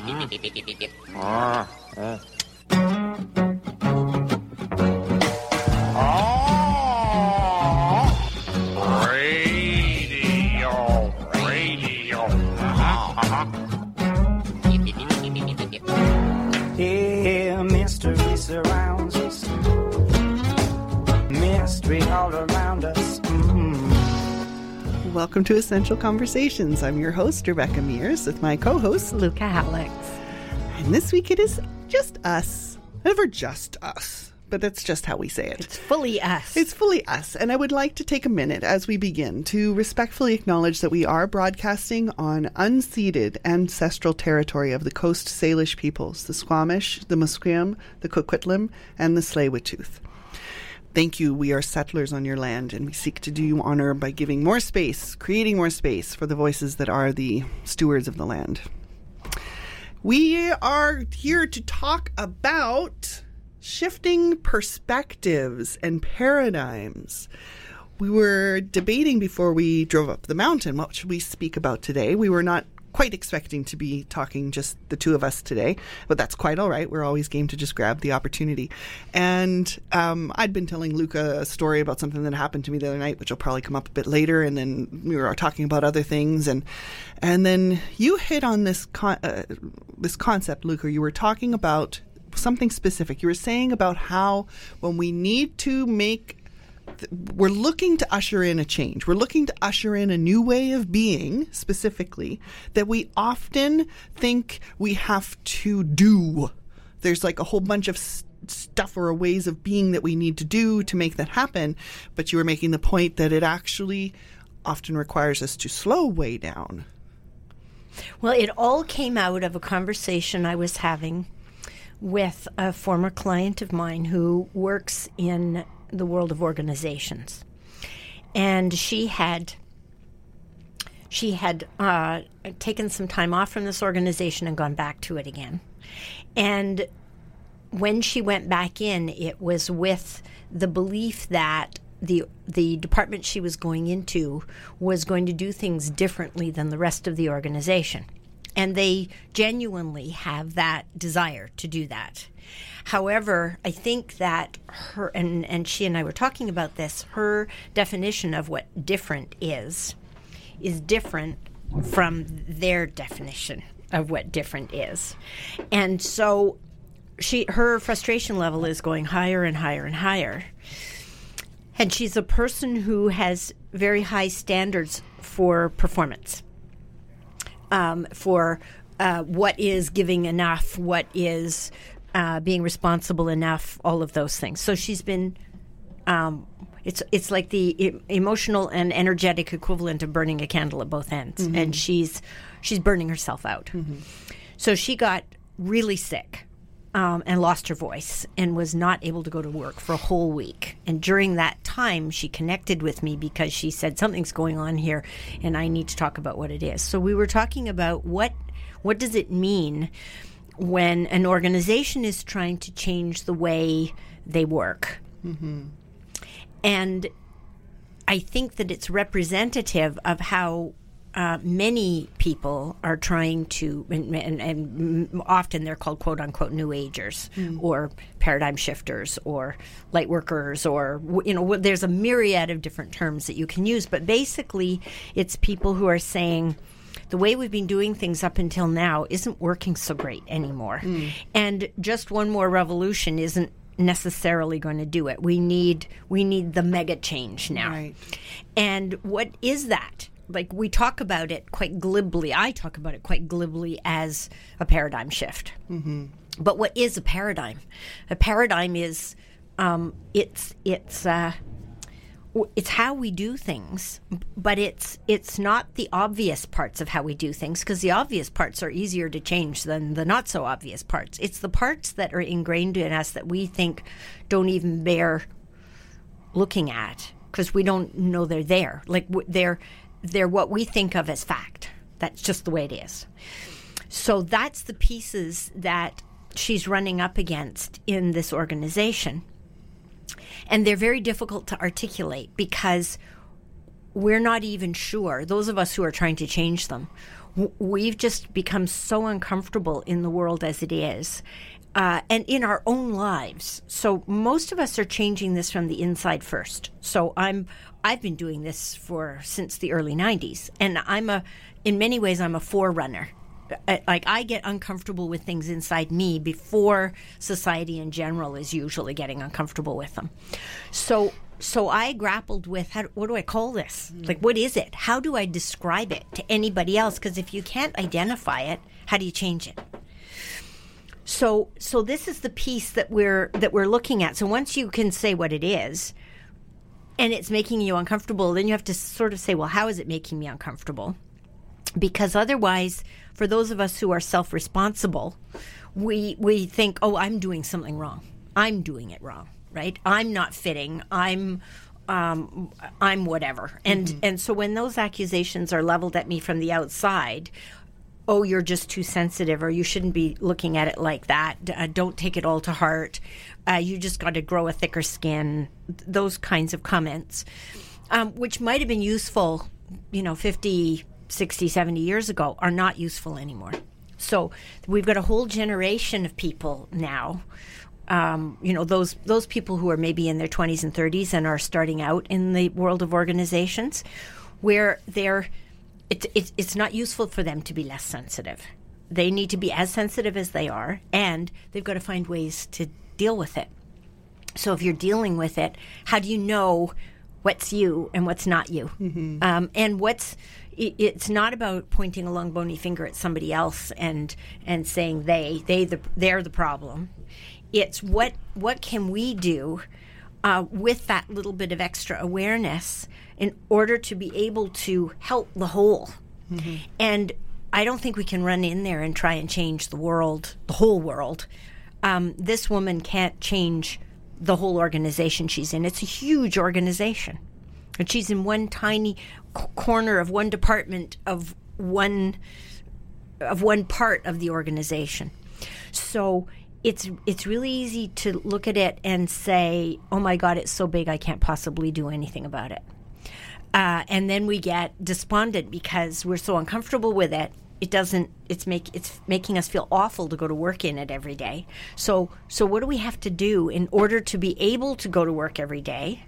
Ini. Welcome to Essential Conversations. I'm your host, Rebecca Mears, with my co host, Luca Alex. And this week it is just us. Never just us, but that's just how we say it. It's fully us. It's fully us, and I would like to take a minute as we begin to respectfully acknowledge that we are broadcasting on unceded ancestral territory of the Coast Salish peoples, the Squamish, the Musqueam, the Coquitlam, and the Tsleil-Waututh. Thank you. We are settlers on your land, and we seek to do you honor by giving more space, creating more space for the voices that are the stewards of the land. We are here to talk about shifting perspectives and paradigms. We were debating before we drove up the mountain what should we speak about today. We were not quite expecting to be talking just the two of us today, but that's quite all right. We're always game to just grab the opportunity. And um, I'd been telling Luca a story about something that happened to me the other night, which will probably come up a bit later. And then we were talking about other things, and and then you hit on this con- uh, this concept, Luca. You were talking about something specific. You were saying about how when we need to make we're looking to usher in a change. We're looking to usher in a new way of being, specifically, that we often think we have to do. There's like a whole bunch of s- stuff or ways of being that we need to do to make that happen. But you were making the point that it actually often requires us to slow way down. well, it all came out of a conversation I was having with a former client of mine who works in the world of organizations. And she had she had uh, taken some time off from this organization and gone back to it again. And when she went back in, it was with the belief that the the department she was going into was going to do things differently than the rest of the organization. And they genuinely have that desire to do that. However, I think that her and, and she and I were talking about this, her definition of what different is is different from their definition of what different is. And so she her frustration level is going higher and higher and higher. And she's a person who has very high standards for performance, um, for uh, what is giving enough, what is uh, being responsible enough, all of those things. So she's been. Um, it's it's like the e- emotional and energetic equivalent of burning a candle at both ends, and she's she's burning herself out. So she got really sick um, and lost her voice and was not able to go to work for a whole week. And during that time, she connected with me because she said something's going on here, and I need to talk about what it is. So we were talking about what what does it mean when an organization is trying to change the way they work. And I think that it's representative of how uh, many people are trying to, and, and, and often they're called quote unquote new agers or paradigm shifters or light workers or, you know, there's a myriad of different terms that you can use. But basically, it's people who are saying, the way we've been doing things up until now isn't working so great anymore. And just one more revolution isn't necessarily going to do it. We need we need the mega change now. Right. And what is that? Like we talk about it quite glibly. I talk about it quite glibly as a paradigm shift. Mm-hmm. But what is a paradigm? A paradigm is um, it's it's uh, it's how we do things, but it's it's not the obvious parts of how we do things because the obvious parts are easier to change than the not so obvious parts. It's the parts that are ingrained in us that we think don't even bear looking at because we don't know they're there. Like they're they're what we think of as fact. That's just the way it is. So that's the pieces that she's running up against in this organization. And they're very difficult to articulate because we're not even sure, those of us who are trying to change them, we've just become so uncomfortable in the world as it is. Uh, and in our own lives. So most of us are changing this from the inside first. So I'm I've been doing this for since the early 90s and I'm a in many ways I'm a forerunner. Like I get uncomfortable with things inside me before society in general is usually getting uncomfortable with them. So so I grappled with how, what do I call this? Mm. Like what is it? How do I describe it to anybody else because if you can't identify it, how do you change it? So so this is the piece that we're that we're looking at. So once you can say what it is and it's making you uncomfortable, then you have to sort of say, well, how is it making me uncomfortable? Because otherwise, for those of us who are self-responsible, we we think, "Oh, I'm doing something wrong. I'm doing it wrong." Right? I'm not fitting. I'm um, I'm whatever. And and so when those accusations are leveled at me from the outside, oh, you're just too sensitive, or you shouldn't be looking at it like that. Uh, don't take it all to heart. Uh, you just got to grow a thicker skin. Those kinds of comments, um, which might have been useful, you know, 50, 60, 70 years ago, are not useful anymore. So we've got a whole generation of people now. Um, you know those those people who are maybe in their 20s and 30s and are starting out in the world of organizations, where they're it, it, it's not useful for them to be less sensitive. They need to be as sensitive as they are, and they've got to find ways to deal with it. So if you're dealing with it, how do you know what's you and what's not you? Um, and what's i- it's not about pointing a long bony finger at somebody else and and saying they they the, they're the problem. It's what what can we do uh, with that little bit of extra awareness in order to be able to help the whole. And I don't think we can run in there and try and change the world, the whole world. Um, this woman can't change the whole organization she's in. It's a huge organization. And she's in one tiny c- corner of one department of one of one part of the organization. So it's it's really easy to look at it and say, "Oh my God, it's so big, I can't possibly do anything about it." Uh, and then we get despondent because we're so uncomfortable with it. It doesn't. It's make it's making us feel awful to go to work in it every day. So so what do we have to do in order to be able to go to work every day?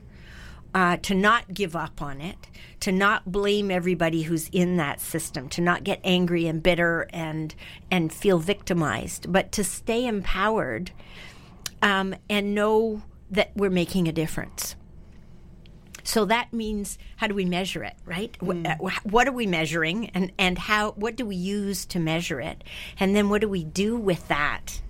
Uh, to not give up on it, to not blame everybody who's in that system, to not get angry and bitter and and feel victimized, but to stay empowered um, and know that we're making a difference. So that means how do we measure it, right? Wh- uh, What are we measuring, and and how? What do we use to measure it, and then what do we do with that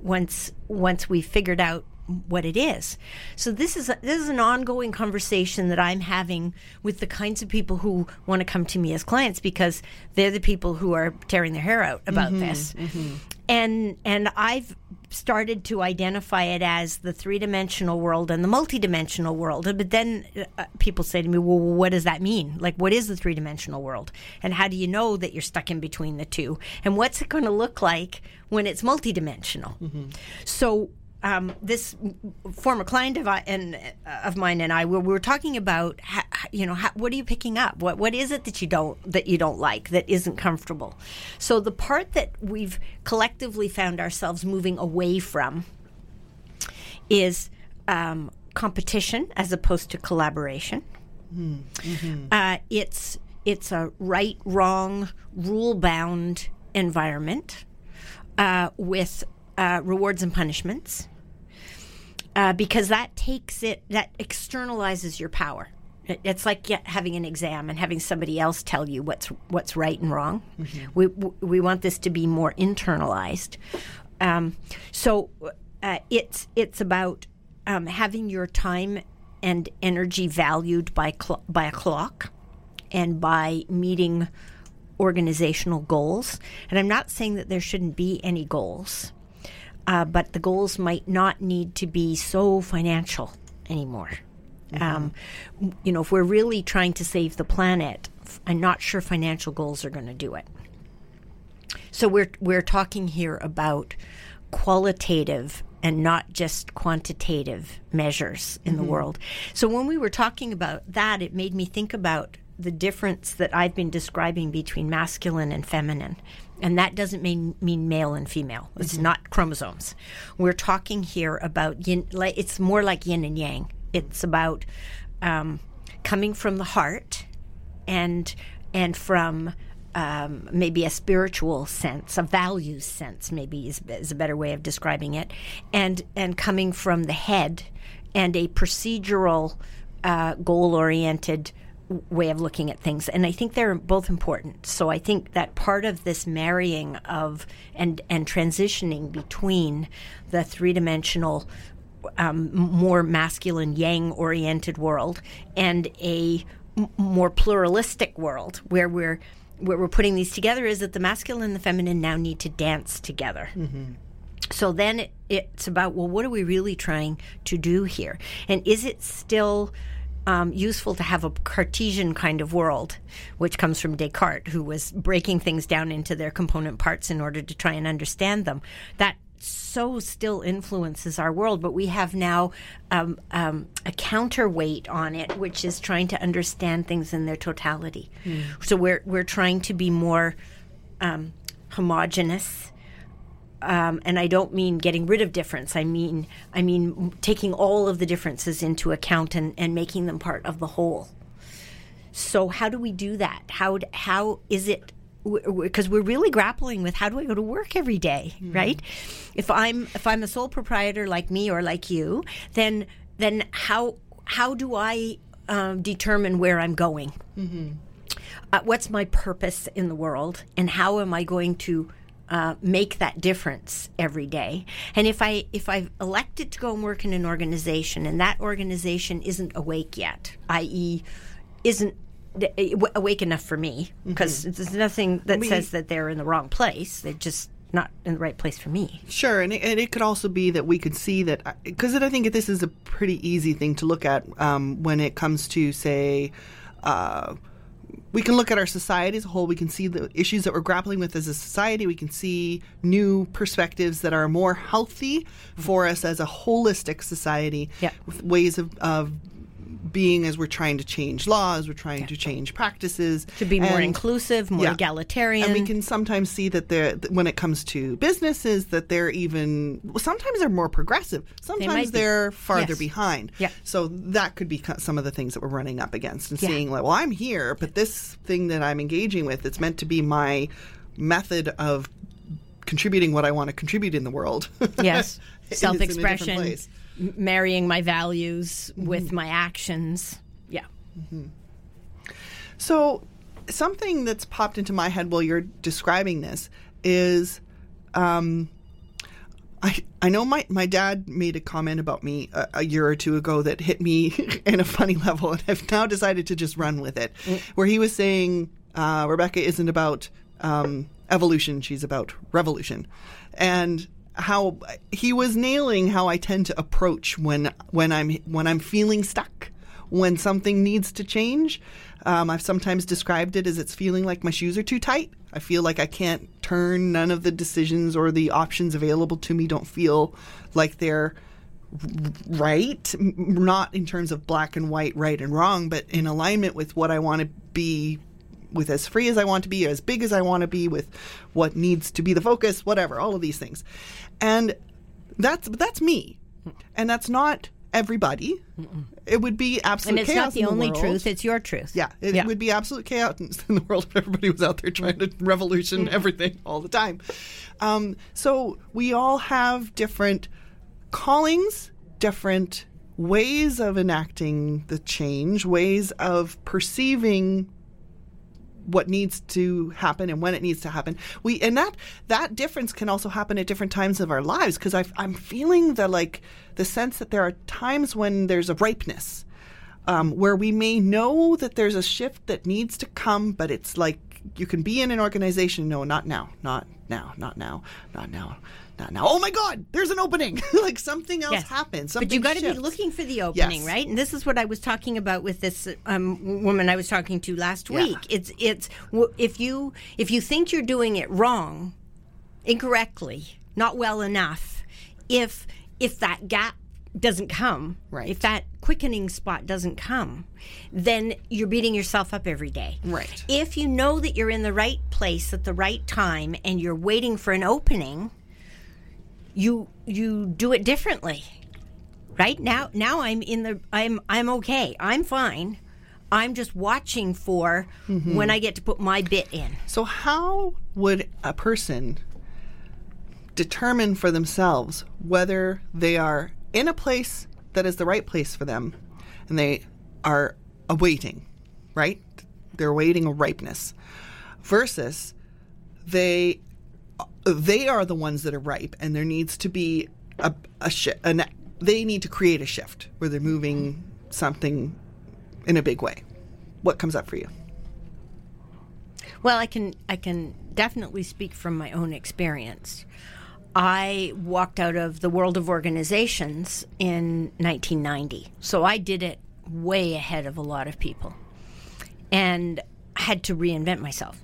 once once we figured out what it is. So this is a, this is an ongoing conversation that I'm having with the kinds of people who want to come to me as clients because they're the people who are tearing their hair out about mm-hmm, this. Mm-hmm. And and I've started to identify it as the three-dimensional world and the multidimensional world. But then uh, people say to me, "Well, what does that mean? Like what is the three-dimensional world? And how do you know that you're stuck in between the two? And what's it going to look like when it's multidimensional?" Mm-hmm. So um, this former client of, I, and, uh, of mine and I we were talking about ha, you know how, what are you picking up? What what is it that you don't that you don't like that isn't comfortable? So the part that we've collectively found ourselves moving away from is um, competition as opposed to collaboration. Uh, it's it's a right wrong rule bound environment uh, with uh, rewards and punishments uh, because that takes it that externalizes your power. It- it's like having an exam and having somebody else tell you what's what's right and wrong. We we want this to be more internalized. Um, so uh, it's it's about um, having your time and energy valued by cl- by a clock and by meeting organizational goals. And I'm not saying that there shouldn't be any goals, uh, but the goals might not need to be so financial anymore. Um, you know, if we're really trying to save the planet, I'm not sure financial goals are going to do it. So we're we're talking here about qualitative and not just quantitative measures in the world. So when we were talking about that, it made me think about the difference that I've been describing between masculine and feminine. And that doesn't mean mean male and female. It's not chromosomes. We're talking here about yin. It's more like yin and yang. It's about um, coming from the heart and and from um, maybe a spiritual sense, a values sense, maybe is, is a better way of describing it, and and coming from the head and a procedural, uh, goal oriented way of looking at things and i think they're both important. So i think that part of this marrying of and and transitioning between the three-dimensional um, more masculine yang oriented world and a m- more pluralistic world where we're where we're putting these together is that the masculine and the feminine now need to dance together. So then it, it's about well what are we really trying to do here? And is it still um, useful to have a cartesian kind of world which comes from descartes who was breaking things down into their component parts in order to try and understand them. That so still influences our world but we have now um, um, a counterweight on it which is trying to understand things in their totality. So we're, we're trying to be more um, homogenous um, and I don't mean getting rid of difference. I mean, I mean taking all of the differences into account and, and making them part of the whole. So how do we do that? How how is it? Because we're really grappling with how do I go to work every day, right? If I'm if I'm a sole proprietor like me or like you, then then how how do I um, determine where I'm going? uh, what's my purpose in the world and how am I going to uh, make that difference every day? And if I if I've elected to go and work in an organization and that organization isn't awake yet, i.e., isn't awake enough for me because there's nothing that says that they're in the wrong place. They're just not in the right place for me. Sure, and it, and it could also be that we could see that because I think this is a pretty easy thing to look at um, when it comes to say. Uh, we can look at our society as a whole. We can see the issues that we're grappling with as a society. We can see new perspectives that are more healthy for us as a holistic society. Yeah. With ways of, of being as we're trying to change laws, we're trying to change practices. To be more And- inclusive, more yeah. egalitarian. And we can sometimes see that they're that when it comes to businesses that they're even sometimes they're more progressive. Sometimes they are farther Yes. behind. Yeah. So that could be some of the things that we're running up against and Yeah. seeing like, well, I'm here, but this thing that I'm engaging with, it's meant to be my method of contributing what I want to contribute in the world. yes, It's in a different self-expression, marrying my values with my actions. Yeah. So, something that's popped into my head while you're describing this is, um, I I know my my dad made a comment about me a, a year or two ago that hit me in a funny level, and I've now decided to just run with it. Where he was saying uh, Rebecca isn't about um, evolution; she's about revolution, and how he was nailing how I tend to approach when when I'm when I'm feeling stuck when something needs to change. Um, I've sometimes described it as it's feeling like my shoes are too tight. I feel like I can't turn. None of the decisions or the options available to me don't feel like they're right. Not in terms of black and white, right and wrong, but in alignment with what I want to be with as free as I want to be, as big as I want to be, with what needs to be the focus, whatever, all of these things. And that's that's me. And that's not everybody. It would be absolute chaos. And it's chaos not the in only world. truth, it's your truth. Yeah, it Yeah. would be absolute chaos in the world if everybody was out there trying to revolution everything all the time. Um, so we all have different callings, different ways of enacting the change, ways of perceiving what needs to happen and when it needs to happen. We and that that difference can also happen at different times of our lives because I'm feeling the like the sense that there are times when there's a ripeness um, where we may know that there's a shift that needs to come, but it's like you can be in an organization. No, not now, not now, not now, not now, not now. Oh my God, there's an opening! like something else Yes. happens. But you got to be looking for the opening, Yes. right? And this is what I was talking about with this um, woman I was talking to last Yeah. week. It's it's if you if you think you're doing it wrong, incorrectly, not well enough, if if that gap doesn't come, Right. if that quickening spot doesn't come, then you're beating yourself up every day. Right. If you know that you're in the right place at the right time and you're waiting for an opening, you you do it differently. Right? Now now I'm in the I'm I'm okay. I'm fine. I'm just watching for mm-hmm. when I get to put my bit in. So, how would a person determine for themselves whether they are in a place that is the right place for them and they are awaiting, right? They're awaiting a ripeness versus they they are the ones that are ripe and there needs to be a, a shi an, they need to create a shift where they're moving something in a big way. What comes up for you? Well, I can I can definitely speak from my own experience. I walked out of the world of organizations in 1990. So I did it way ahead of a lot of people. And had to reinvent myself.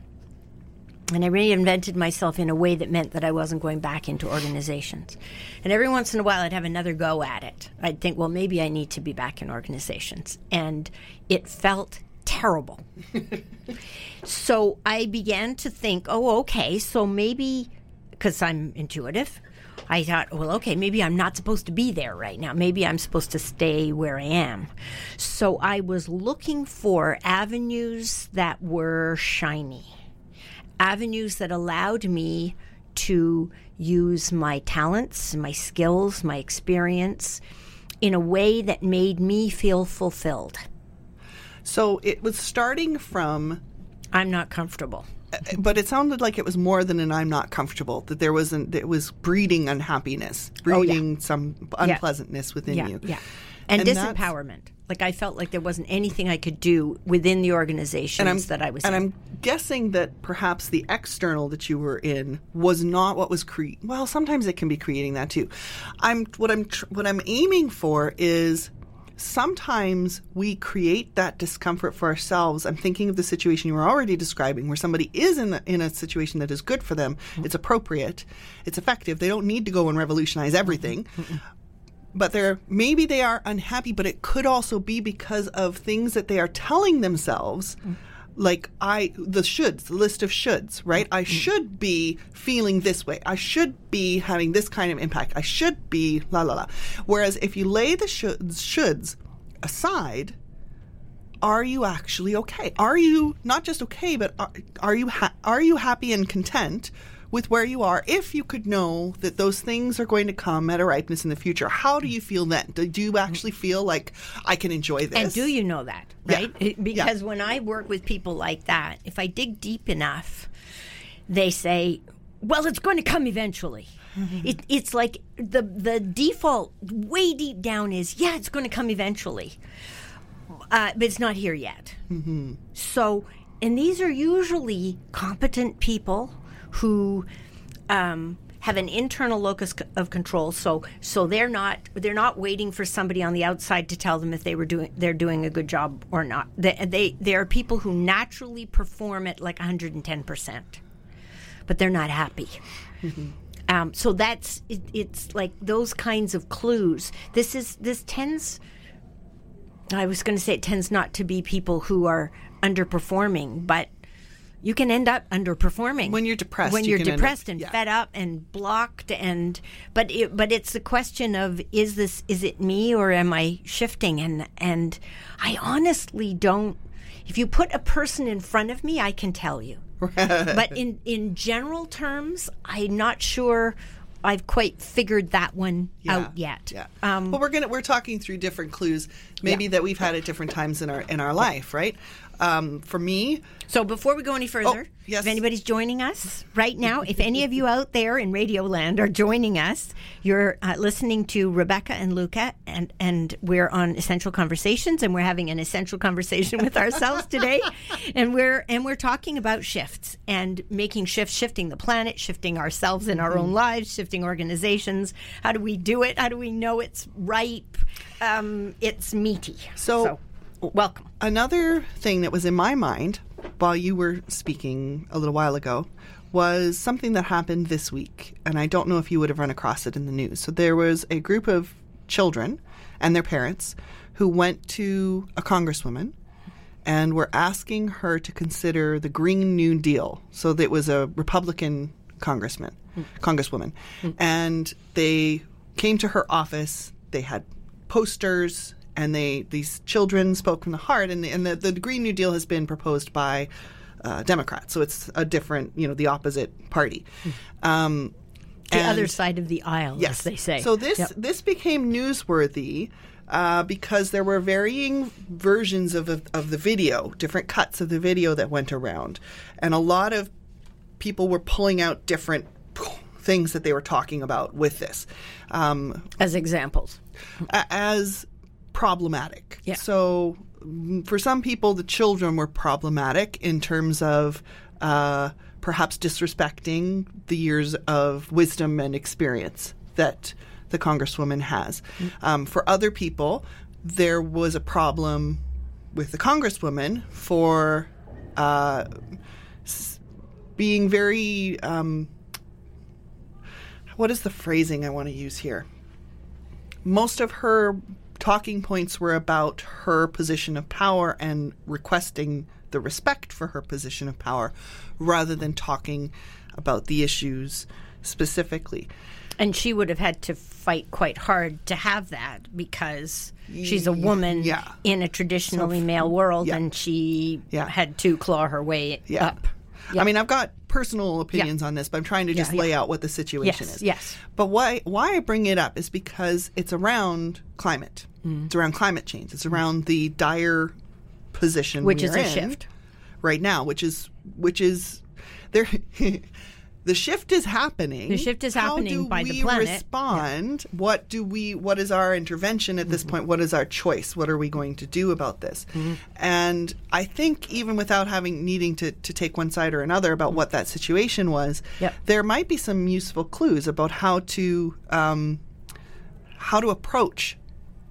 And I reinvented myself in a way that meant that I wasn't going back into organizations. And every once in a while, I'd have another go at it. I'd think, well, maybe I need to be back in organizations. And it felt terrible. so I began to think, oh, okay, so maybe, because I'm intuitive, I thought, well, okay, maybe I'm not supposed to be there right now. Maybe I'm supposed to stay where I am. So I was looking for avenues that were shiny avenues that allowed me to use my talents, my skills, my experience in a way that made me feel fulfilled. So it was starting from, I'm not comfortable. Uh, but it sounded like it was more than an "I'm not comfortable." That there was an, it was breeding unhappiness, oh, breeding some unpleasantness within Oh, Yeah, you. yeah. And, And disempowerment. Like I felt like there wasn't anything I could do within the organizations that I was in. and in. I'm guessing that perhaps the external that you were in was not what was cre. Well, sometimes it can be creating that too. I'm what I'm tr- what I'm aiming for is sometimes we create that discomfort for ourselves. I'm thinking of the situation you were already describing, where somebody is in the, in a situation that is good for them. Mm-hmm. It's appropriate. It's effective. They don't need to go and revolutionize everything but they're maybe they are unhappy but it could also be because of things that they are telling themselves. Mm-hmm. Like i the shoulds the list of shoulds right? I mm-hmm. should be feeling this way. I should be having this kind of impact. I should be la la la. Whereas if you lay the shoulds shoulds aside are you actually okay? Are you not just okay but are, are you ha- are you happy and content with where you are if you could know that those things are going to come at a ripeness in the future how do you feel then? Do, you actually feel like i can enjoy this? And do you know that, right? It- Because when I work with people like that, if I dig deep enough, they say, "Well, it's going to come eventually." It, it's like the the default way deep down is, "Yeah, it's going to come eventually," uh, but it's not here yet. So, and these are usually competent people who um, have an internal locus of control. So, so they're not they're not waiting for somebody on the outside to tell them if they were doing they're doing a good job or not. They they, they are people who naturally perform at like 110 percent, but they're not happy. Um, so that's it, it's like those kinds of clues. This is this tends. I was going to say it tends not to be people who are underperforming, but you can end up underperforming When you're depressed, When you you're can end up- depressed and yeah. fed up and blocked, and but it, but it's the question of is this is it me or am I shifting? And and I honestly don't. If you put a person in front of me, I can tell you. but in in general terms, I'm not sure I've quite figured that one out yet. Yeah. Um, well, we're gonna we're talking through different clues, maybe Yeah. that we've had at different times in our in our life, right? Um, for me, So before we go any further, Oh, yes. if anybody's joining us right now, if any of you out there in Radio Land are joining us, you're uh, listening to Rebecca and Luca, and and we're on Essential Conversations, and we're having an essential conversation with ourselves today, and we're and we're talking about shifts and making shifts, shifting the planet, shifting ourselves in our own lives, shifting organizations. How do we do it? How do we know it's ripe? Um, it's meaty. So- welcome. another thing that was in my mind while you were speaking a little while ago was something that happened this week, and I don't know if you would have run across it in the news. So there was a group of children and their parents who went to a congresswoman and were asking her to consider the Green New Deal. So that was a Republican congressman, hmm. congresswoman, hmm. and they came to her office. They had posters, and they these children spoke from the heart. And, and the, the Green New Deal has been proposed by uh, Democrats, so it's a different, you know, the opposite party. Um, The and- other side of the aisle, Yes, as they say. So this Yep. this became newsworthy uh, because there were varying versions of of the video, different cuts of the video that went around, and a lot of people were pulling out different things that they were talking about with this um, as examples. as problematic. Yeah. So mm, for some people, the children were problematic in terms of uh, perhaps disrespecting the years of wisdom and experience that the congresswoman has. Um, for other people, there was a problem with the congresswoman for uh, s- being very. Um, what is the phrasing I want to use here? most of her talking points were about her position of power and requesting the respect for her position of power rather than talking about the issues specifically. And she would have had to fight quite hard to have that because she's a woman yeah. in a traditionally male world yeah. and she Yeah. had to claw her way up. I mean, I've got personal opinions on this, but I'm trying to just lay out what the situation Yes, is. yes. But why why I bring it up is because it's around climate. Mm. It's around climate change. It's around the dire position Which is we're a in shift. right now, which is which is there. the shift is happening. The shift is How happening do by the we planet. Respond. What do we? What is our intervention at Mm-hmm. this point? What is our choice? What are we going to do about this? Mm-hmm. And I think even without having needing to, to take one side or another about what that situation was, Yep. there might be some useful clues about how to um, how to approach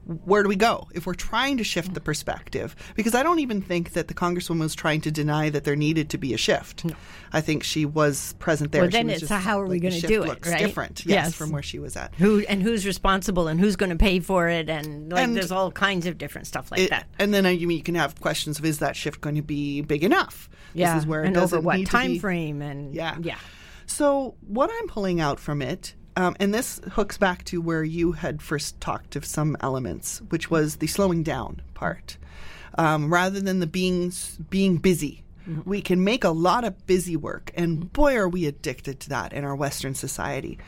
where do we go if we're trying to shift the perspective? Because I don't even think that the congresswoman was trying to deny that there needed to be a shift. I think she was present there. Well, She then was it's just, how are we like, the gonna do it, looks right? Different, yes, Yes. from where she was at. Who and who's responsible and who's going to pay for it and like And there's all kinds of different stuff like It- that. and then you, you can have questions of is that shift going to be big enough? Yeah, this is where it and over what time frame and Yeah. yeah. So what I'm pulling out from it, um, and this hooks back to where you had first talked of some elements, which was the slowing down part, um, rather than the being being busy. We can make a lot of busy work, and boy, are we addicted to that in our Western society.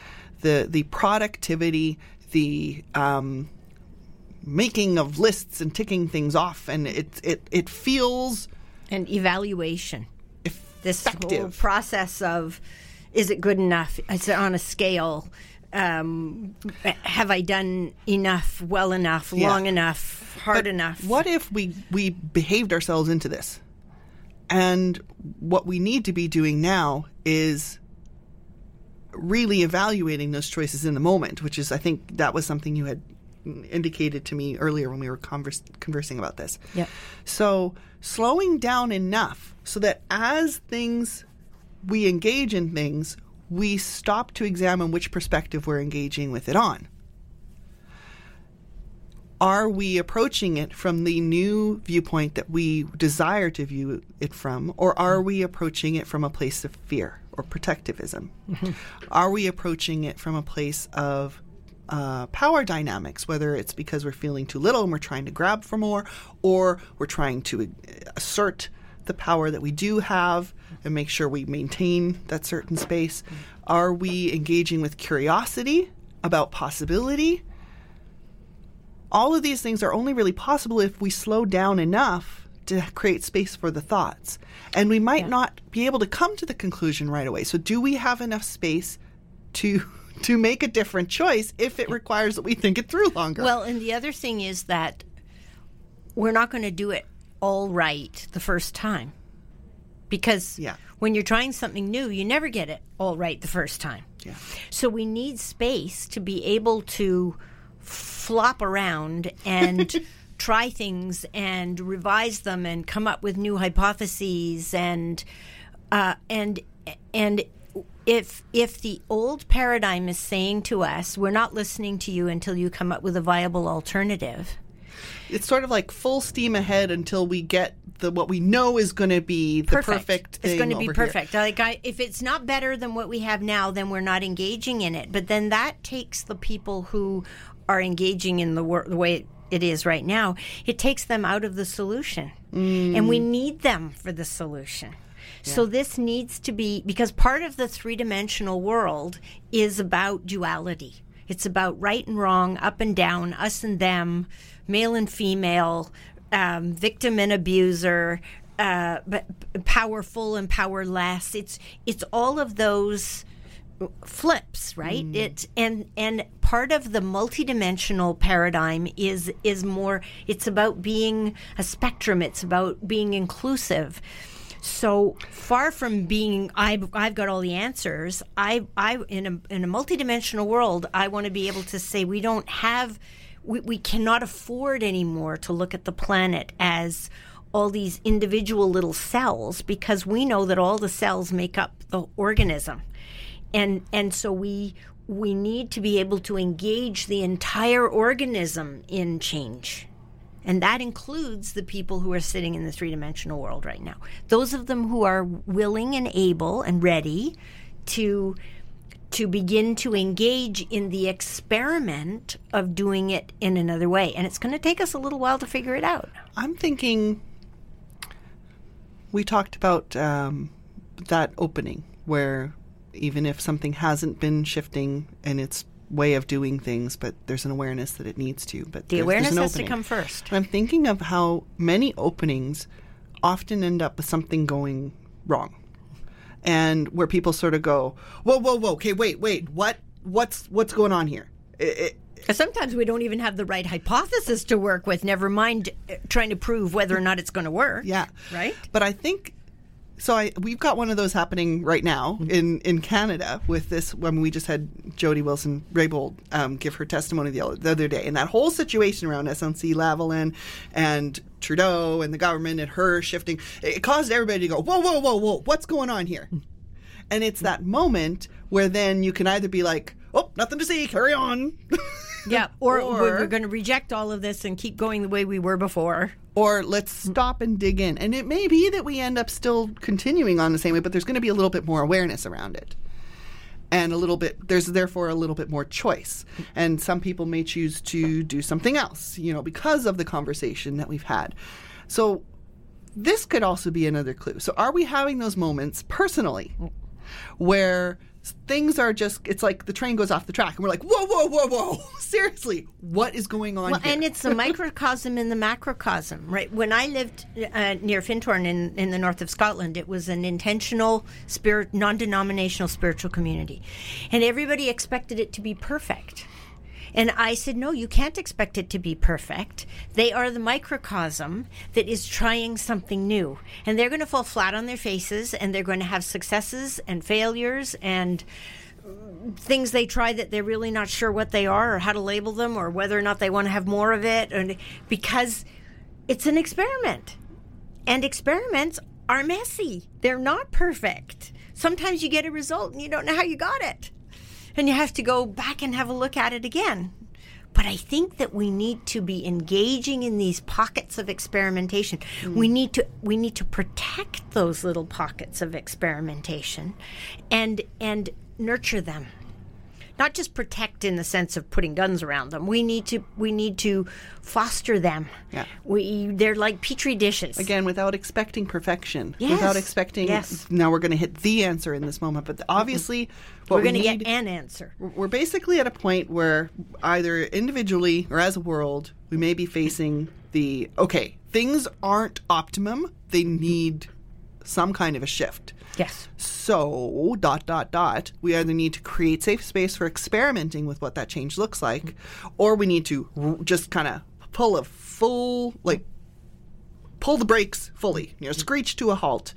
The the productivity, the um, making of lists and ticking things off, and it it it feels And evaluation. This whole effective. process of is it good enough? Is it on a scale? Um, have I done enough, well enough, Yeah. long enough, hard But enough? What if we we behaved ourselves into this? And what we need to be doing now is really evaluating those choices in the moment, which is I think that was something you had indicated to me earlier when we were convers- conversing about this. Yep. So slowing down enough so that as things we engage in things, we stop to examine which perspective we're engaging with it on are we approaching it from the new viewpoint that we desire to view it from, or are we approaching it from a place of fear or protectivism? Are we approaching it from a place of uh, power dynamics, whether it's because we're feeling too little and we're trying to grab for more, or we're trying to assert the power that we do have and make sure we maintain that certain space? Are we engaging with curiosity about possibility? all of these things are only really possible if we slow down enough to create space for the thoughts. And we might not be able to come to the conclusion right away. So do we have enough space to to make a different choice if it requires that we think it through longer? Well, and the other thing is that we're not going to do it all right the first time. Because Yeah. when you're trying something new, you never get it all right the first time. Yeah. So we need space to be able to flop around and try things and revise them and come up with new hypotheses and uh, and and if if the old paradigm is saying to us, we're not listening to you until you come up with a viable alternative. It's sort of like full steam ahead until we get the what we know is going to be the perfect, thing. It's going to be over here. perfect. Like I, if it's not better than what we have now, then we're not engaging in it. But then that takes the people who are engaging in the, wor- the way it is right now. It takes them out of the solution, mm. and we need them for the solution. So this needs to be because part of the three dimensional world is about duality. It's about right and wrong, up and down, us and them, male and female, um, victim and abuser, uh, but powerful and powerless. It's it's all of those flips, right? It and and part of the multidimensional paradigm is is more. It's about being a spectrum. It's about being inclusive. So far from being, I've, I've got all the answers. I, I in a in a multidimensional world, I want to be able to say we don't have, we, we cannot afford anymore to look at the planet as all these individual little cells because we know that all the cells make up the organism. And and so we we need to be able to engage the entire organism in change. And that includes the people who are sitting in the three-dimensional world right now. Those of them who are willing and able and ready to to begin to engage in the experiment of doing it in another way. And it's going to take us a little while to figure it out. I'm thinking we talked about um, that opening where even if something hasn't been shifting in its way of doing things, but there's an awareness that it needs to. But the there's- awareness there's has to come first. And I'm thinking of how many openings often end up with something going wrong, and where people sort of go, "Whoa, whoa, whoa! Okay, wait, wait. What? What's what's going on here?" It, it, sometimes we don't even have the right hypothesis to work with, never mind uh, trying to prove whether or not it's going to work. Yeah. Right? But I think so I we've got one of those happening right now in in Canada with this when we just had Jody Wilson Raybould um, give her testimony the, other- the other day. And that whole situation around SNC Lavalin and Trudeau and the government and her shifting it caused everybody to go whoa whoa whoa whoa what's going on here? And it's that moment where then you can either be like oh nothing to see carry on Yeah. Or, Or- we're, we're going to reject all of this and keep going the way we were before. or let's stop and dig in. And it may be that we end up still continuing on the same way, but there's going to be a little bit more awareness around it. And a little bit, there's therefore a little bit more choice. And some people may choose to do something else, you know, because of the conversation that we've had. So this could also be another clue. So are we having those moments personally where things are just, it's like the train goes off the track and we're like, whoa, whoa, whoa, whoa, seriously, what is going on Well, here? and it's the microcosm in the macrocosm, right? When I lived uh, near Findhorn in, in the north of Scotland, it was an intentional, spirit, non-denominational spiritual community, and everybody expected it to be perfect. And I said, no, you can't expect it to be perfect. They are the microcosm that is trying something new. And they're going to fall flat on their faces and they're going to have successes and failures and things they try that they're really not sure what they are or how to label them or whether or not they want to have more of it. And because it's an experiment. And experiments are messy. They're not perfect. Sometimes you get a result and you don't know how you got it and you have to go back and have a look at it again but I think that we need to be engaging in these pockets of experimentation. Mm. We need to we need to protect those little pockets of experimentation and and nurture them. Not just protect in the sense of putting guns around them. We need to we need to foster them. Yeah. We they're like petri dishes. again without expecting perfection Yes. without expecting Yes. now we're going to hit the answer in this moment but obviously mm-hmm. what We're going to get an answer. we're basically at a point where either individually or as a world we may be facing the okay things aren't optimum they need some kind of a shift Yes. so dot dot dot we either need to create safe space for experimenting with what that change looks like or we need to r- just kind of pull a full like pull the brakes fully you know screech to a halt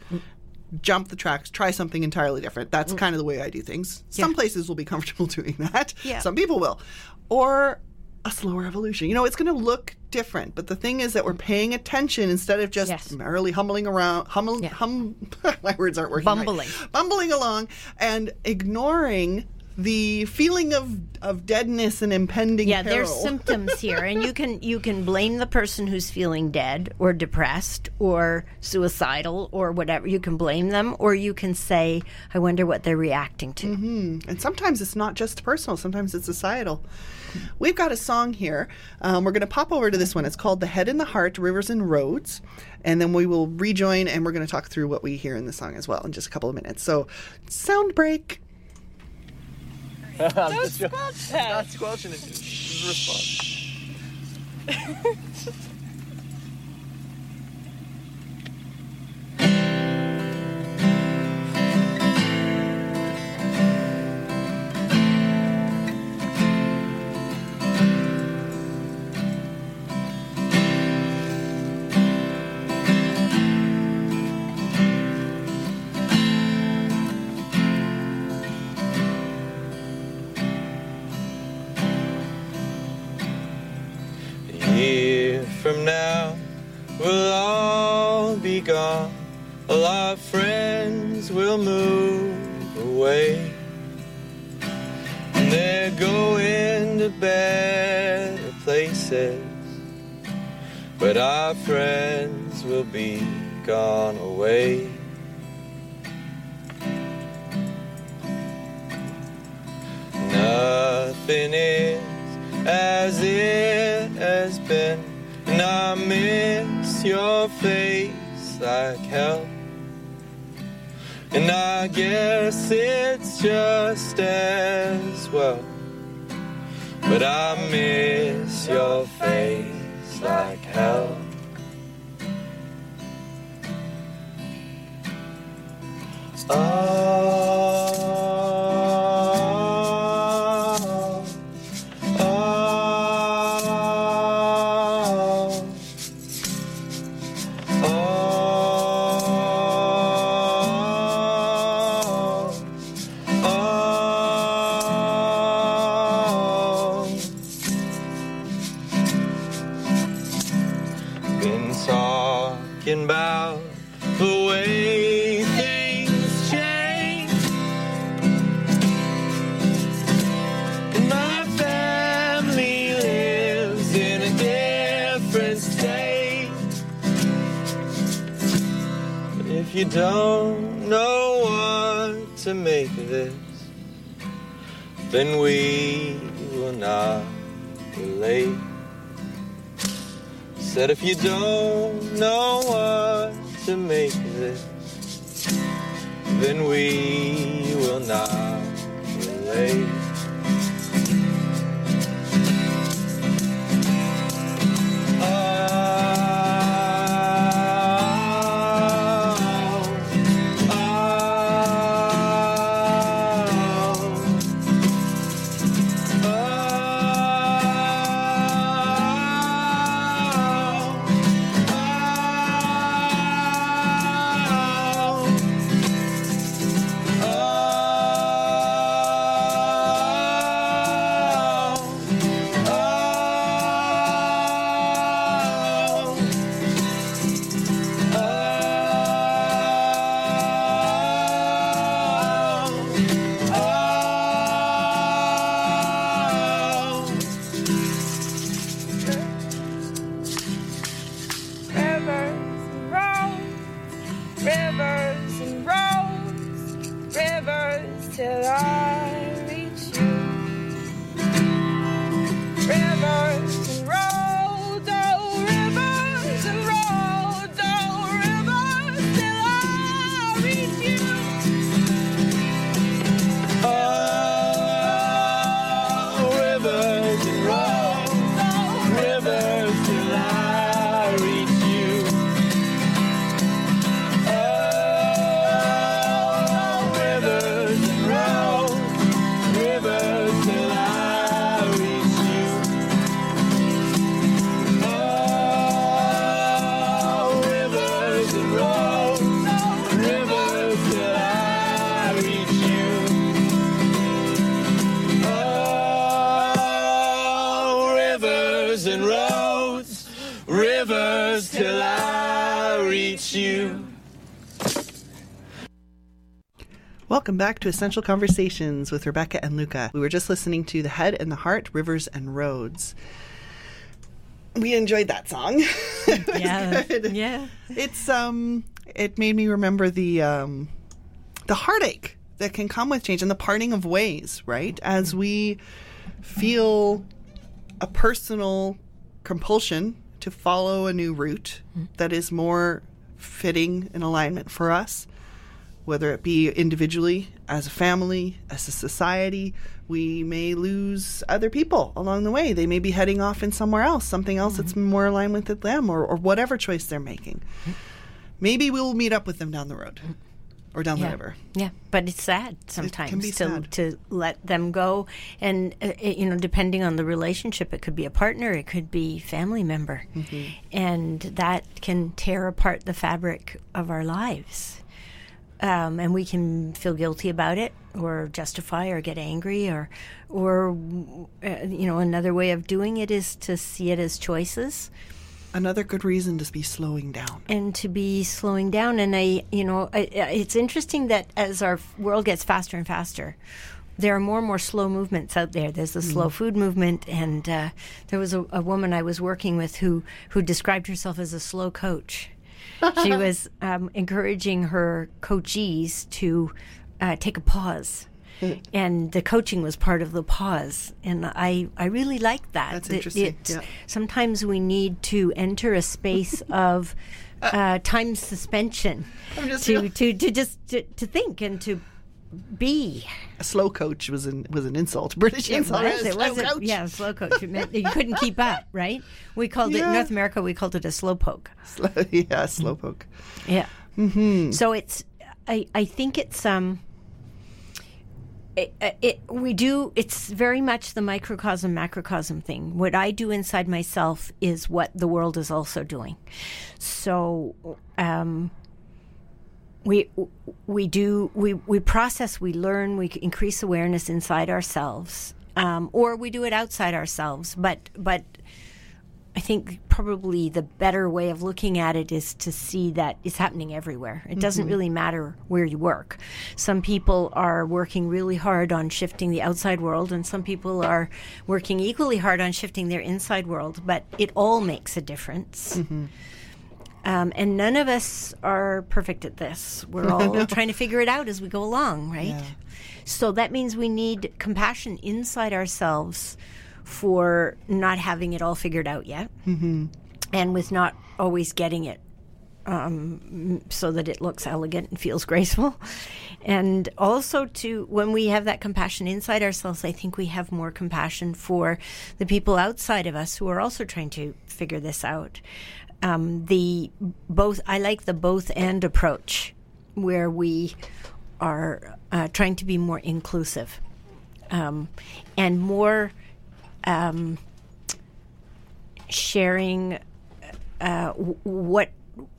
jump the tracks try something entirely different. That's mm. kind of the way i do things. Some places will be comfortable doing that. Yeah. some people will. Or a slower evolution you know it's going to look different. But the thing is that we're mm. paying attention instead of just Yes. merrily humbling around, hummel, Yeah. hum, my words aren't working. right. Bumbling. bumbling along, and ignoring the feeling of of deadness and impending Yeah, peril. there's symptoms here, and you can you can blame the person who's feeling dead or depressed or suicidal or whatever. You can blame them, or you can say, "I wonder what they're reacting to." Mm-hmm. And sometimes it's not just personal, sometimes it's societal. We've got a song here. Um, we're going to pop over to this one. It's called The Head and the Heart Rivers and Roads. And then we will rejoin and we're going to talk through what we hear in the song as well in just a couple of minutes. So, sound break. Not squelching it. This is a response. All our friends will move away. And they're going to better places. But our friends will be gone away. Nothing is as it has been, and I miss your face like hell. And I guess it's just as well. But I miss your face like hell. Oh, then we will not relate. Said if you don't know what to make of this, then we will not relate. Rivers back to Essential Conversations with Rebecca and Luca. We were just listening to The Head and the Heart, Rivers and Roads. We enjoyed that song. It Yeah, good. yeah. It's um it made me remember the um the heartache that can come with change and the parting of ways, right? As we feel a personal compulsion to follow a new route that is more fitting in alignment for us, whether it be individually, as a family, as a society, we may lose other people along the way. They may be heading off in somewhere else, something else that's more aligned with them or, or whatever choice they're making. Maybe we'll meet up with them down the road or down the river. Yeah, but it's sad sometimes be to sad. to let them go, and uh, it, you know, depending on the relationship, it could be a partner, it could be family member, Mm-hmm. and that can tear apart the fabric of our lives. Um, and we can feel guilty about it, or justify, or get angry, or, or uh, you know, another way of doing it is to see it as choices Another good reason to be slowing down. and to be slowing down. And I, you know, I, it's interesting that as our world gets faster and faster, there are more and more slow movements out there. There's the slow food movement, and uh, there was a, a woman I was working with who who described herself as a slow coach. She was um, encouraging her coachees to uh, take a pause. And the coaching was part of the pause, and I, I really liked that. That's That interesting, yeah. Sometimes we need to enter a space of uh, time suspension to, to, to just to, to think and to be. A slow coach was an was an insult. British insult. was, it Slow was a- coach. yeah, a slow coach. It meant you couldn't keep up, right? We called it North America. We called it a slow poke. Slow, yeah, slow poke. Yeah. Mm-hmm. So it's, I, I think it's um. It, it we do it's very much the microcosm macrocosm thing what i do inside myself is what the world is also doing so um we we do we we process we learn we increase awareness inside ourselves um, or we do it outside ourselves but but I think probably the better way of looking at it is to see that it's happening everywhere. It doesn't really matter where you work. Some people are working really hard on shifting the outside world, and some people are working equally hard on shifting their inside world, but it all makes a difference. Um, and none of us are perfect at this. We're all trying to figure it out as we go along, right? So that means we need compassion inside ourselves for not having it all figured out yet, mm-hmm. and with not always getting it um, so that it looks elegant and feels graceful. And also, to when we have that compassion inside ourselves, I think we have more compassion for the people outside of us who are also trying to figure this out. Um, the both, I like the both and approach, where we are uh, trying to be more inclusive um, and more um, sharing uh, what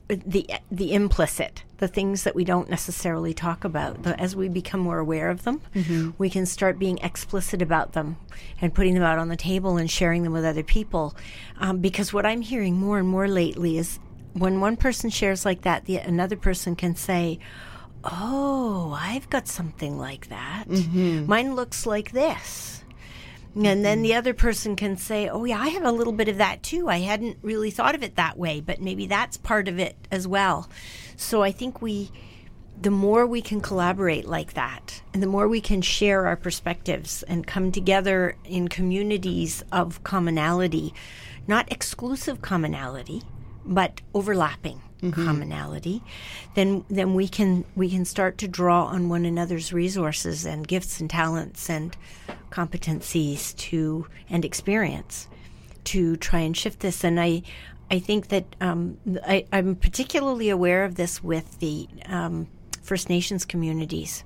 the the implicit, the things that we don't necessarily talk about. But as we become more aware of them, mm-hmm. we can start being explicit about them and putting them out on the table and sharing them with other people. Um, because what I'm hearing more and more lately is when one person shares like that, the another person can say. Oh, I've got something like that. Mm-hmm. Mine looks like this. And then mm-hmm. the other person can say, Oh, yeah, I have a little bit of that too. I hadn't really thought of it that way, but maybe that's part of it as well. So I think we, the more we can collaborate like that, and the more we can share our perspectives and come together in communities of commonality, not exclusive commonality, but overlapping mm-hmm. commonality, then then we can we can start to draw on one another's resources and gifts and talents and competencies to and experience to try and shift this. And I I think that um, I, I'm particularly aware of this with the um, First Nations communities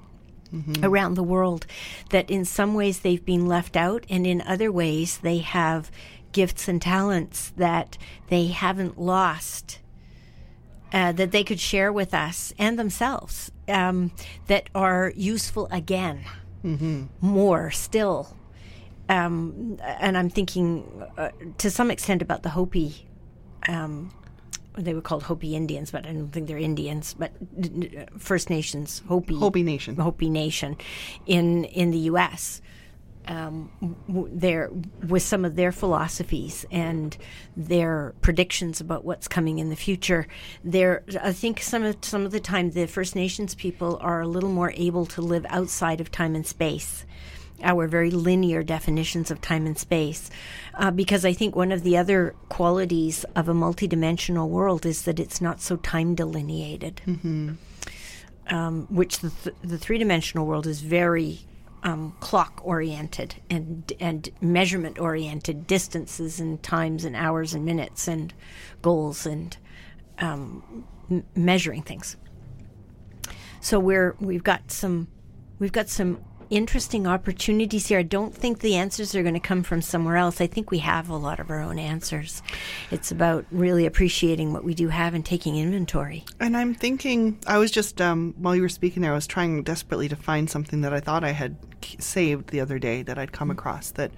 around the world that in some ways they've been left out and in other ways they have gifts and talents that they haven't lost uh, that they could share with us and themselves um, that are useful again more still. Um, and i'm thinking uh, to some extent about the hopi um, they were called Hopi Indians, but I don't think they're Indians, but First Nations Hopi Hopi Nation. Hopi Nation in in the U.S. Um, w- there with some of their philosophies and their predictions about what's coming in the future. There, I think some of some of the time the First Nations people are a little more able to live outside of time and space our very linear definitions of time and space. Uh, because I think one of the other qualities of a multidimensional world is that it's not so time delineated. Um, which the, th- the three dimensional world is very um, clock oriented and and measurement oriented, distances and times and hours and minutes and goals and um, m- measuring things. So we're we've got some we've got some interesting opportunities here. I don't think the answers are going to come from somewhere else. I think we have a lot of our own answers. It's about really appreciating what we do have and taking inventory. And I'm thinking, I was just, um, while you were speaking there, I was trying desperately to find something that I thought I had saved the other day that I'd come across that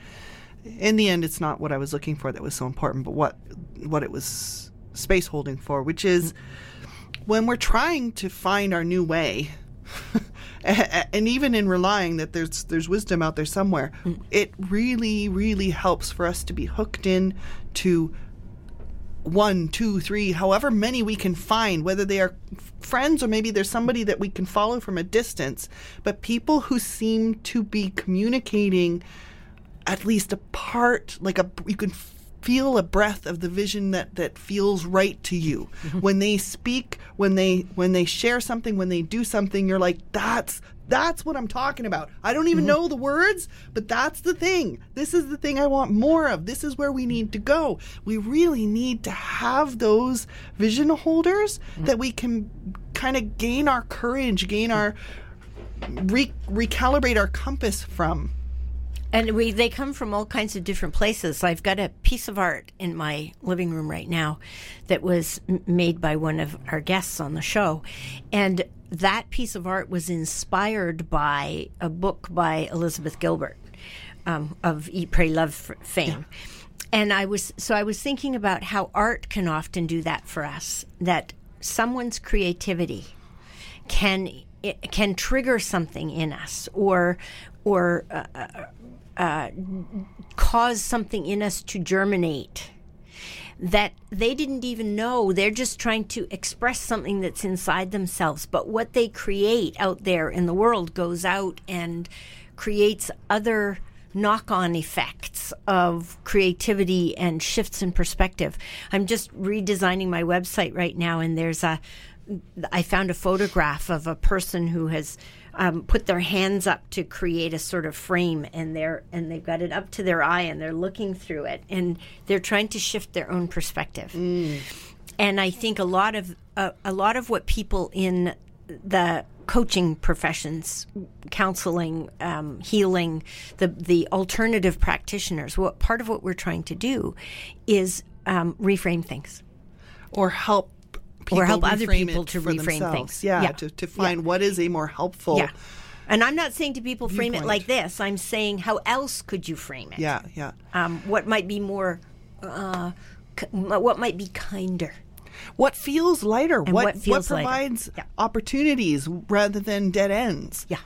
in the end it's not what I was looking for that was so important, but what what it was space holding for, which is when we're trying to find our new way and even in relying that there's there's wisdom out there somewhere, mm. it really, really helps for us to be hooked in to one, two, three, however many we can find, whether they are friends or maybe there's somebody that we can follow from a distance, but people who seem to be communicating at least a part, like a you can feel a breath of the vision that that feels right to you when they speak, when they when they share something, when they do something. You're like, that's that's what I'm talking about. I don't even mm-hmm. know the words, but that's the thing. This is the thing I want more of. This is where we need to go. We really need to have those vision holders mm. that we can kind of gain our courage, gain our re- recalibrate our compass from. And we they come from all kinds of different places. I've got a piece of art in my living room right now that was made by one of our guests on the show. And that piece of art was inspired by a book by Elizabeth Gilbert um, of Eat, Pray, Love fame. And I was so I was thinking about how art can often do that for us. That someone's creativity can it can trigger something in us or or uh, uh, cause something in us to germinate that they didn't even know. They're just trying to express something that's inside themselves. But what they create out there in the world goes out and creates other knock-on effects of creativity and shifts in perspective. I'm just redesigning my website right now and there's a I found a photograph of a person who has um, put their hands up to create a sort of frame, and they're and they've got it up to their eye, and they're looking through it, and they're trying to shift their own perspective. And I think a lot of uh, a lot of what people in the coaching professions, counseling, um, healing, the the alternative practitioners, what part of what we're trying to do is um, reframe things. or help Or help other people to reframe themselves. things. Yeah, Yeah. to, to find what is a more helpful. Yeah. And I'm not saying to people frame it like this. I'm saying how else could you frame it? Yeah, yeah. Um, what might be more, uh, what might be kinder? What feels lighter? what what feels lighter. provides Yeah. opportunities rather than dead ends? Yeah.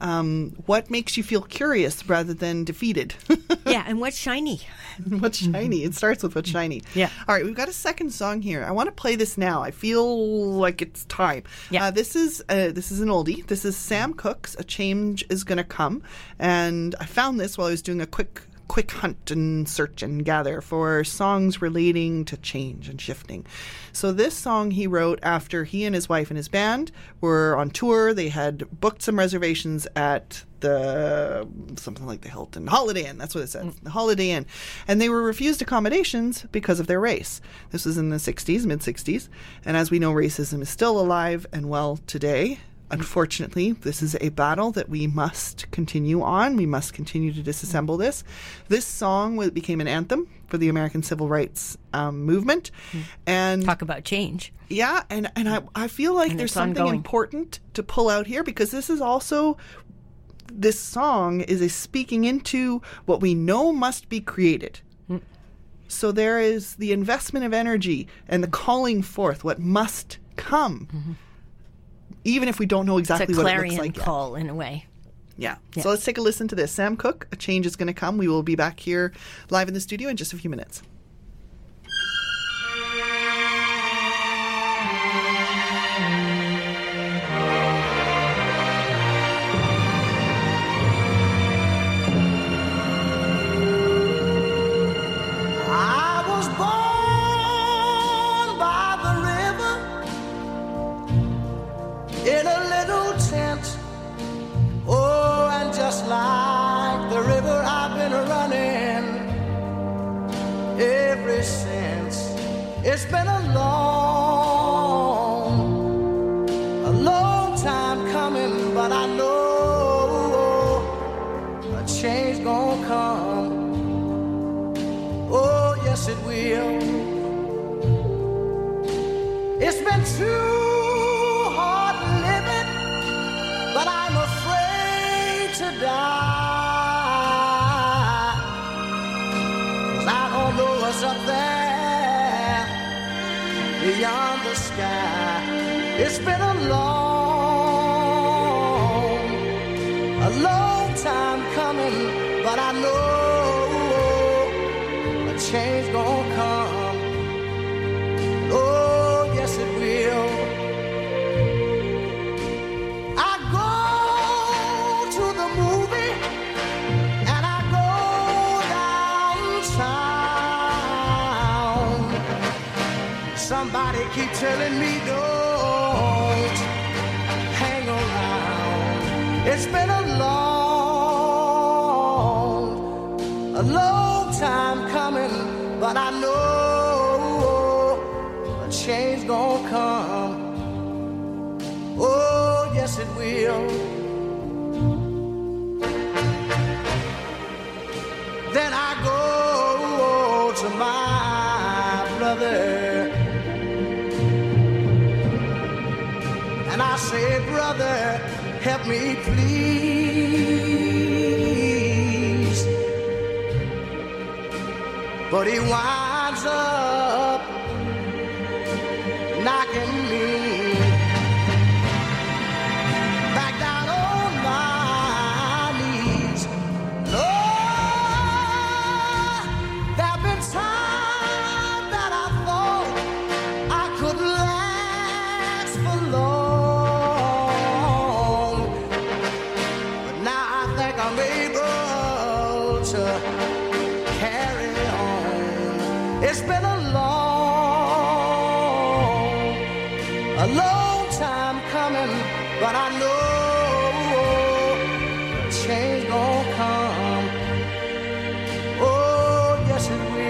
Um, what makes you feel curious rather than defeated? yeah. And what's shiny? what's shiny? It starts with what's shiny. Yeah. All right, we've got a second song here. I want to play this now. I feel like it's time. Yeah. Uh, this is uh, this is an oldie. This is Sam Cooke's "A Change Is Gonna Come," and I found this while I was doing a quick quick hunt and search and gather for songs relating to change and shifting. So this song he wrote after he and his wife and his band were on tour. They had booked some reservations at the something like the Hilton Holiday Inn. That's what it said, mm. the Holiday Inn, and they were refused accommodations because of their race. This was in the '60s, mid '60s, and as we know, racism is still alive and well today. Unfortunately, this is a battle that we must continue on. We must continue to disassemble mm. this. This song became an anthem for the American Civil Rights um, movement, mm. and Talk about change. yeah, and and I I feel like And there's something ongoing. important to pull out here because this is also this song is a speaking into what we know must be created. Mm. So there is the investment of energy and the calling forth what must come, mm-hmm. Even if we don't know exactly what it looks like. yet. call in a way. Yeah. So let's take a listen to this. Sam Cooke, a change is going to come. We will be back here live in the studio in just a few minutes. It's been a long, a long time coming, but I know a change gonna come. Oh, yes, it will. It's been too beyond the sky. It's been a long, a long time coming, Somebody keep telling me don't hang around. It's been a long, a long time coming, but I know a change gonna come. Oh, yes, it will. Say, brother, help me please. But he winds a long time coming, but I know change gonna come. Oh, yes, it will.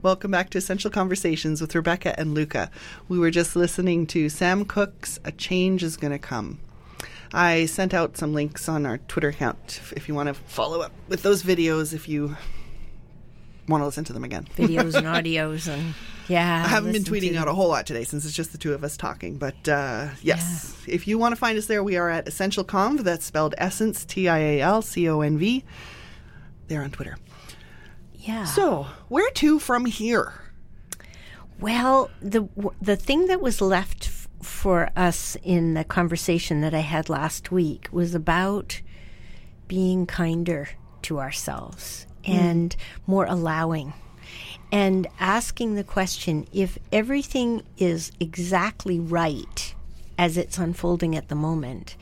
Welcome back to Essential Conversations with Rebecca and Luca. We were just listening to Sam Cooke's A Change is Gonna Come. I sent out some links on our Twitter account if- you want to follow up with those videos if you want to listen to them again. Videos and audios and yeah. I haven't been tweeting out a whole lot today since it's just the two of us talking. But uh, yes, if you want to find us there, we are at Essential Conv. That's spelled Essence, T I A L C O N V. They're on Twitter. Yeah. So, where to from here? Well, the the thing that was left for us in the conversation that I had last week was about being kinder to ourselves and more allowing and asking the question if everything is exactly right as it's unfolding at the moment,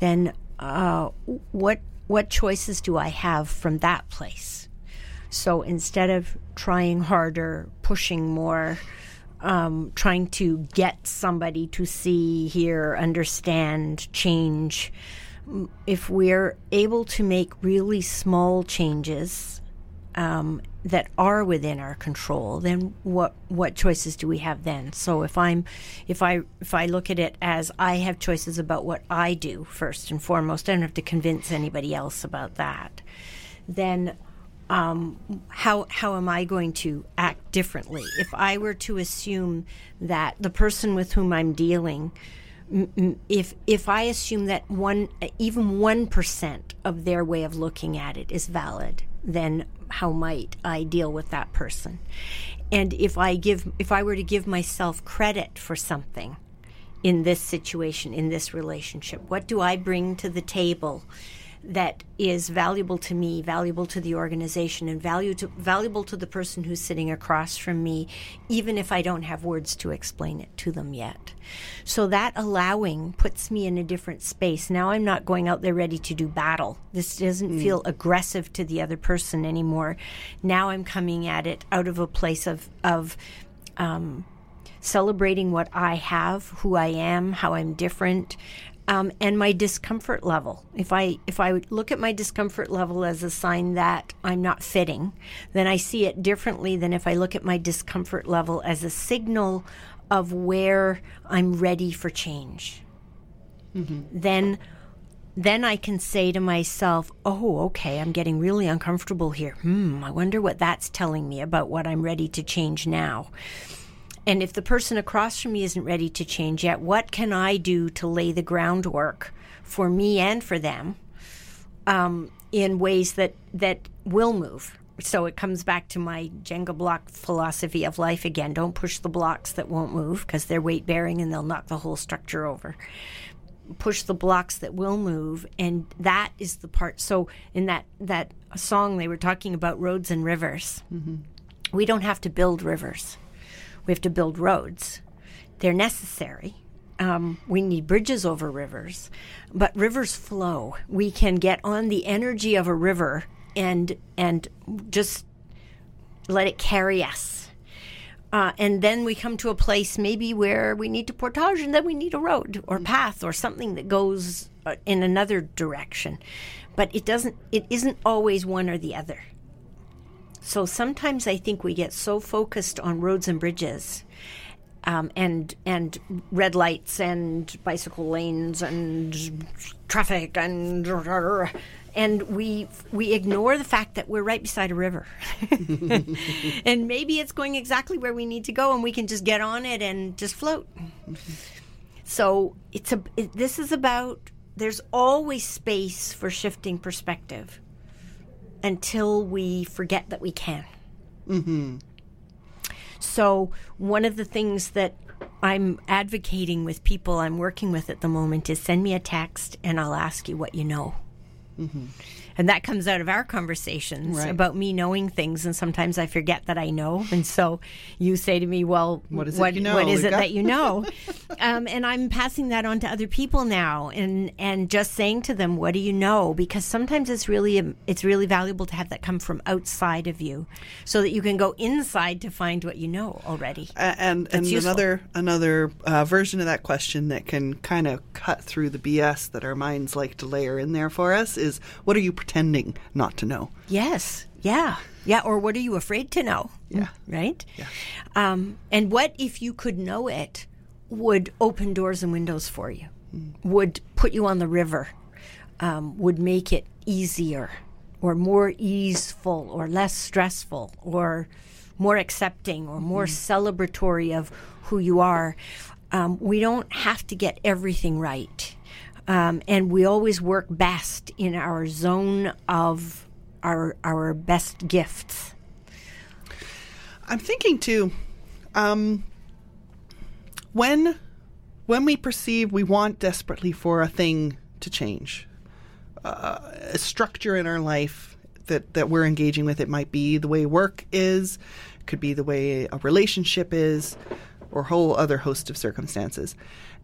then uh, what what choices do I have from that place? So instead of trying harder, pushing more, um, trying to get somebody to see, hear, understand, change, if we're able to make really small changes um, that are within our control, then what what choices do we have then? So if I'm if I if I look at it as I have choices about what I do first and foremost, I don't have to convince anybody else about that. Then um, how how am I going to act differently. If I were to assume that the person with whom I'm dealing, if if I assume that one even one percent of their way of looking at it is valid, then how might I deal with that person? And if I give if I were to give myself credit for something in this situation, in this relationship, what do I bring to the table? That is valuable to me, valuable to the organization, and value to, valuable to the person who's sitting across from me, even if I don't have words to explain it to them yet. So that allowing puts me in a different space. Now I'm not going out there ready to do battle. This doesn't feel aggressive to the other person anymore. Now I'm coming at it out of a place of of um, celebrating what I have, who I am, how I'm different, um, and my discomfort level. If I if I look at my discomfort level as a sign that I'm not fitting, then I see it differently than if I look at my discomfort level as a signal of where I'm ready for change. Then then I can say to myself, oh, okay, I'm getting really uncomfortable here. Hmm, I wonder what that's telling me about what I'm ready to change now. And if the person across from me isn't ready to change yet, what can I do to lay the groundwork for me and for them um, in ways that, that will move? So it comes back to my Jenga block philosophy of life again. Don't push the blocks that won't move because they're weight bearing and they'll knock the whole structure over push the blocks that will move and that is the part so in that that song they were talking about roads and rivers we don't have to build rivers we have to build roads. They're necessary. Um, we need bridges over rivers but rivers flow. We can get on the energy of a river and and just let it carry us. Uh, and then we come to a place maybe where we need to portage and then we need a road or path or something that goes uh, in another direction. But it doesn't it isn't always one or the other so sometimes i think we get so focused on roads and bridges um, and and red lights and bicycle lanes and traffic and and we we ignore the fact that we're right beside a river. And maybe it's going exactly where we need to go and we can just get on it and just float. So it's a it, this is about there's always space for shifting perspective until we forget that we can. Mm-hmm. So, one of the things that I'm advocating with people I'm working with at the moment is send me a text and I'll ask you what you know. Mm-hmm. And that comes out of our conversations Right. about me knowing things, and sometimes I forget that I know. And so you say to me, "Well, What is it you know, what is it that you know?" um, and I'm passing that on to other people now, and and just saying to them, "What do you know?" Because sometimes it's really um, it's really valuable to have that come from outside of you, so that you can go inside to find what you know already. And and useful. another another uh, version of that question that can kind of cut through the BS that our minds like to layer in there for us is what are you pretending not to know? Yes. Yeah. Yeah. Or what are you afraid to know? Yeah. Right? Yeah. Um, and what if you could know it would open doors and windows for you, would put you on the river, um, would make it easier or more easeful or less stressful or more accepting or more celebratory of who you are. Um, we don't have to get everything right. Um, and we always work best in our zone of our our best gifts. I'm thinking too, um, when when we perceive we want desperately for a thing to change, uh, a structure in our life that that we're engaging with, it might be the way work is, could be the way a relationship is, or a whole other host of circumstances.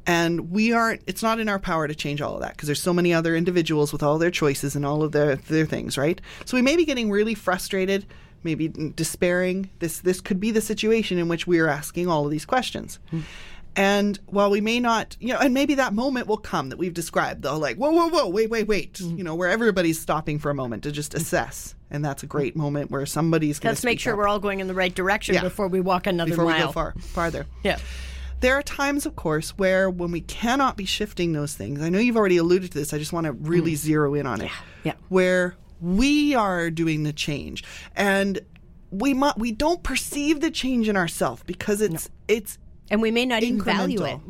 And we aren't, it's not in our power to change all of that because there's so many other individuals with all their choices and all of their, their things, right? So we may be getting really frustrated, maybe despairing. This, this could be the situation in which we are asking all of these questions. Hmm. And while we may not, you know, and maybe that moment will come that we've described, though, like, whoa, whoa, whoa, wait, wait, wait, hmm. you know, where everybody's stopping for a moment to just assess. And that's a great moment where somebody's going to Let's make sure we're all going in the right direction Yeah. before we walk another before mile. we go far farther. Yeah. There are times, of course, where when we cannot be shifting those things, I know you've already alluded to this, I just want to really zero in on it. yeah. Where we are doing the change. And we mu- we don't perceive the change in ourselves because it's it's And we may not even value it.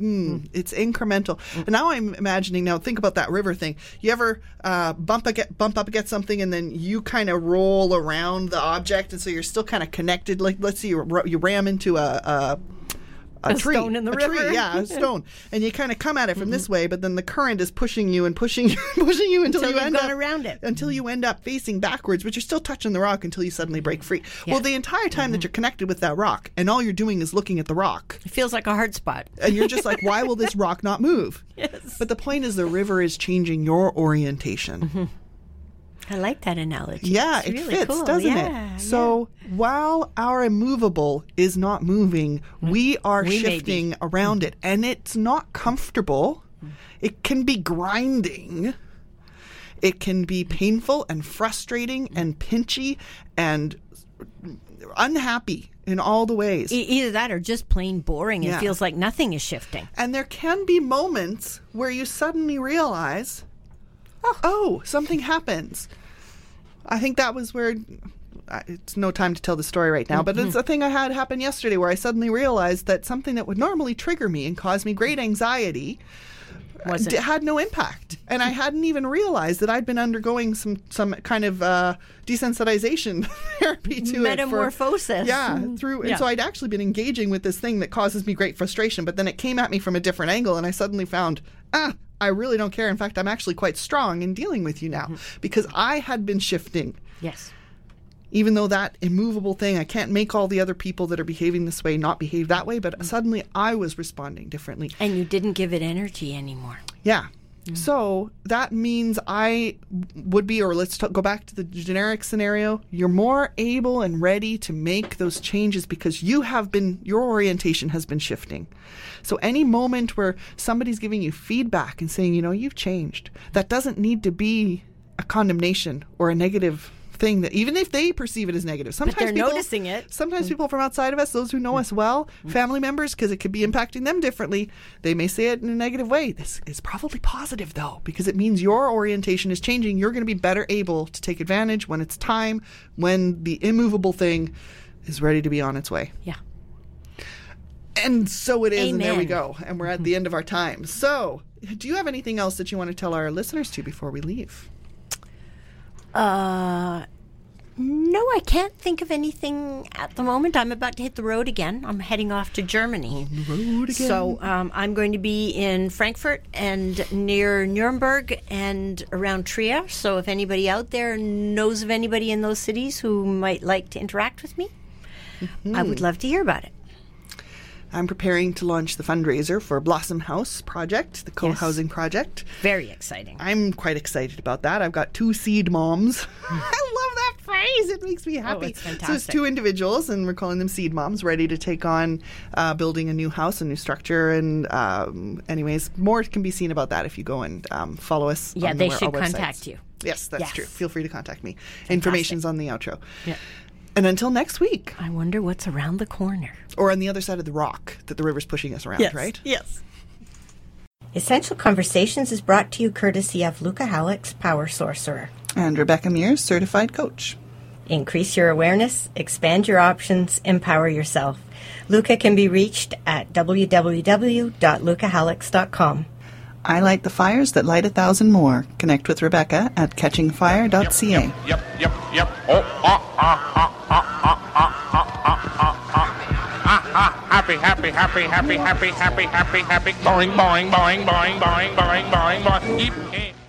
Mm, it's incremental. And now I'm imagining. Now think about that river thing. You ever uh, bump ag- bump up against something and then you kind of roll around the object, and so you're still kind of connected. Like let's say you, you ram into a. a a, A tree, stone in the a river. tree, yeah, a stone, and you kind of come at it from this mm-hmm. way, but then the current is pushing you and pushing you, pushing you until, Until you end up around it. until you end up facing backwards, but you're still touching the rock until you suddenly break free. Yeah. Well, the entire time that mm-hmm. you're connected with that rock, and all you're doing is looking at the rock, It feels like a hard spot. and you're just like, why will this rock not move? Yes. But the point is, the river is changing your orientation. Mm-hmm. I like that analogy. Yeah, It's it really fits, cool. doesn't Yeah, it? So while our immovable is not moving, we are We shifting around it, and it's not comfortable. Mm-hmm. It can be grinding. It can be painful and frustrating mm-hmm. and pinchy and unhappy in all the ways. Either that or just plain boring. Yeah. It feels like nothing is shifting. And there can be moments where you suddenly realize, Oh. oh, something happens. I think that was where it's no time to tell the story right now, but it's mm-hmm. a thing I had happen yesterday where I suddenly realized that something that would normally trigger me and cause me great anxiety Was d- it? had no impact, and I hadn't even realized that I'd been undergoing some some kind of uh, desensitization therapy to it. for- Metamorphosis. yeah, through, and Yeah. so I'd actually been engaging with this thing that causes me great frustration, but then it came at me from a different angle, and I suddenly found, ah, I really don't care. In fact, I'm actually quite strong in dealing with you now Mm-hmm. because I had been shifting Yes. Even though that immovable thing, I can't make all the other people that are behaving this way not behave that way, but suddenly I was responding differently. And you didn't give it energy anymore. Yeah. Mm. So that means I would be, or let's t- go back to the generic scenario. You're more able and ready to make those changes because you have been, your orientation has been shifting. So any moment where somebody's giving you feedback and saying, you know, you've changed, that doesn't need to be a condemnation or a negative thing that even if they perceive it as negative sometimes they're people, noticing it. sometimes mm. people from outside of us those who know us well mm. family members because it could be impacting them differently they may say it in a negative way. This is probably positive though because it means your orientation is changing. You're going to be better able to take advantage when it's time when the immovable thing is ready to be on its way. Yeah. and so it is and there we go and we're at mm-hmm. the end of our time. So do you have anything else that you want to tell our listeners to before we leave Uh, no, I can't think of anything at the moment. I'm about to hit the road again. I'm heading off to Germany. road again. So um, I'm going to be in Frankfurt and near Nuremberg and around Trier. So if anybody out there knows of anybody in those cities who might like to interact with me, I would love to hear about it. I'm preparing to launch the fundraiser for Blossom House project, the co-housing project. Very exciting. I'm quite excited about that. I've got two seed moms. I love that phrase. It makes me happy. Oh, it's fantastic. So it's two individuals, and we're calling them seed moms, ready to take on uh, building a new house, a new structure. And um, anyways, more can be seen about that if you go and um, follow us. Yeah, on they the- should contact you. Yes, that's Yes. true. Feel free to contact me. Information's on the outro. Yeah. And until next week, I wonder what's around the corner. or on the other side of the rock that the river's pushing us around, right? Yes. Essential Conversations is brought to you courtesy of Luca Halleck's Power Sorcerer. And Rebecca Mears, certified coach. Increase your awareness, expand your options, empower yourself. Luca can be reached at www.lucahallux.com. I light the fires that light a thousand more. Connect with Rebecca at catchingfire.ca. Yep, yep, yep. Oh, ah, ah, ah, Happy, happy, happy, happy, happy, happy, happy, happy. Boing, boing, boing, boing, boing, boing, boing, boing.